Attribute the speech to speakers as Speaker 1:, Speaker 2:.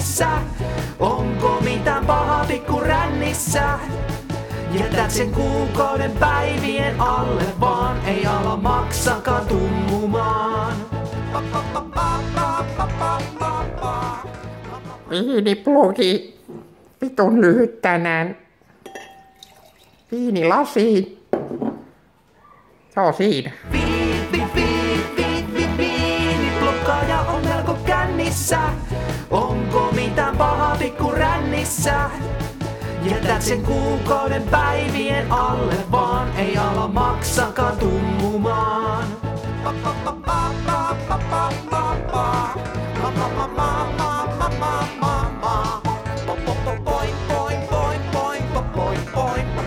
Speaker 1: kännissä? Onko mitään pahaa pikku rännissä? Jätät sen kuukauden päivien alle vaan, ei ala maksakaan tummumaan.
Speaker 2: Viiniplugi. Vitun lyhyt tänään. Viinilasi. Se on siinä.
Speaker 1: Viit, viit, viit, viiniblokaaja on melko kännissä. Pikku mielessä. Jätät sen kuukauden päivien alle, vaan ei ala maksakaan tummumaan. Boing, boing, boing, boing, boing, boing, boing.